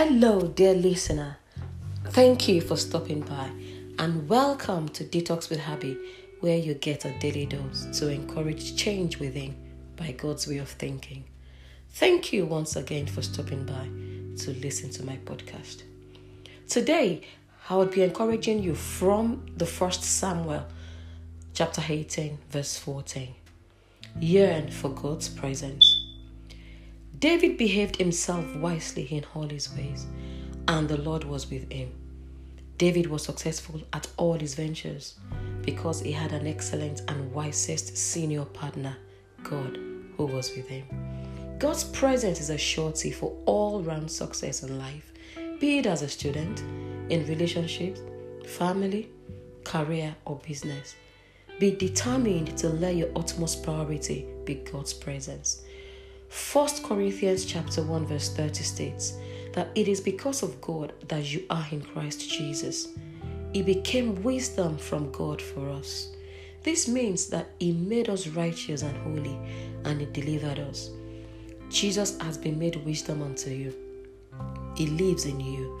Hello, dear listener. Thank you for stopping by and welcome to Detox with Happy, where you get a daily dose to encourage change within by God's way of thinking. Thank you once again for stopping by to listen to my podcast. Today, I will be encouraging you from the first Samuel chapter 18, verse 14. Yearn for God's presence. David behaved himself wisely in all his ways, and the Lord was with him. David was successful at all his ventures because he had an excellent and wisest senior partner, God, who was with him. God's presence is a surety for all round success in life, be it as a student, in relationships, family, career, or business. Be determined to let your utmost priority be God's presence. 1 Corinthians chapter 1 verse 30 states that it is because of God that you are in Christ Jesus. He became wisdom from God for us. This means that he made us righteous and holy and he delivered us. Jesus has been made wisdom unto you. He lives in you.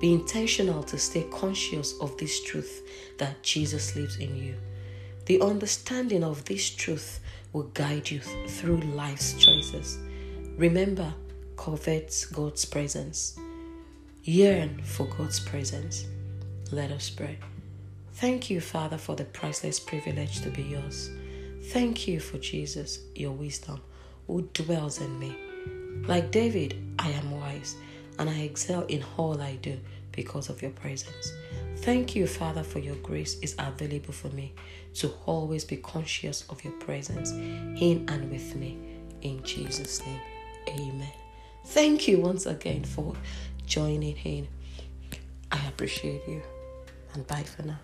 Be intentional to stay conscious of this truth that Jesus lives in you. The understanding of this truth will guide you through life's choices. Remember, covet God's presence. Yearn for God's presence. Let us pray. Thank you, Father, for the priceless privilege to be yours. Thank you for Jesus, your wisdom, who dwells in me. Like David, I am wise, and I excel in all I do because of your presence. Thank you, Father, for your grace is available for me to always be conscious of your presence in and with me. In Jesus' name, amen. Thank you once again for joining in. I appreciate you, and bye for now.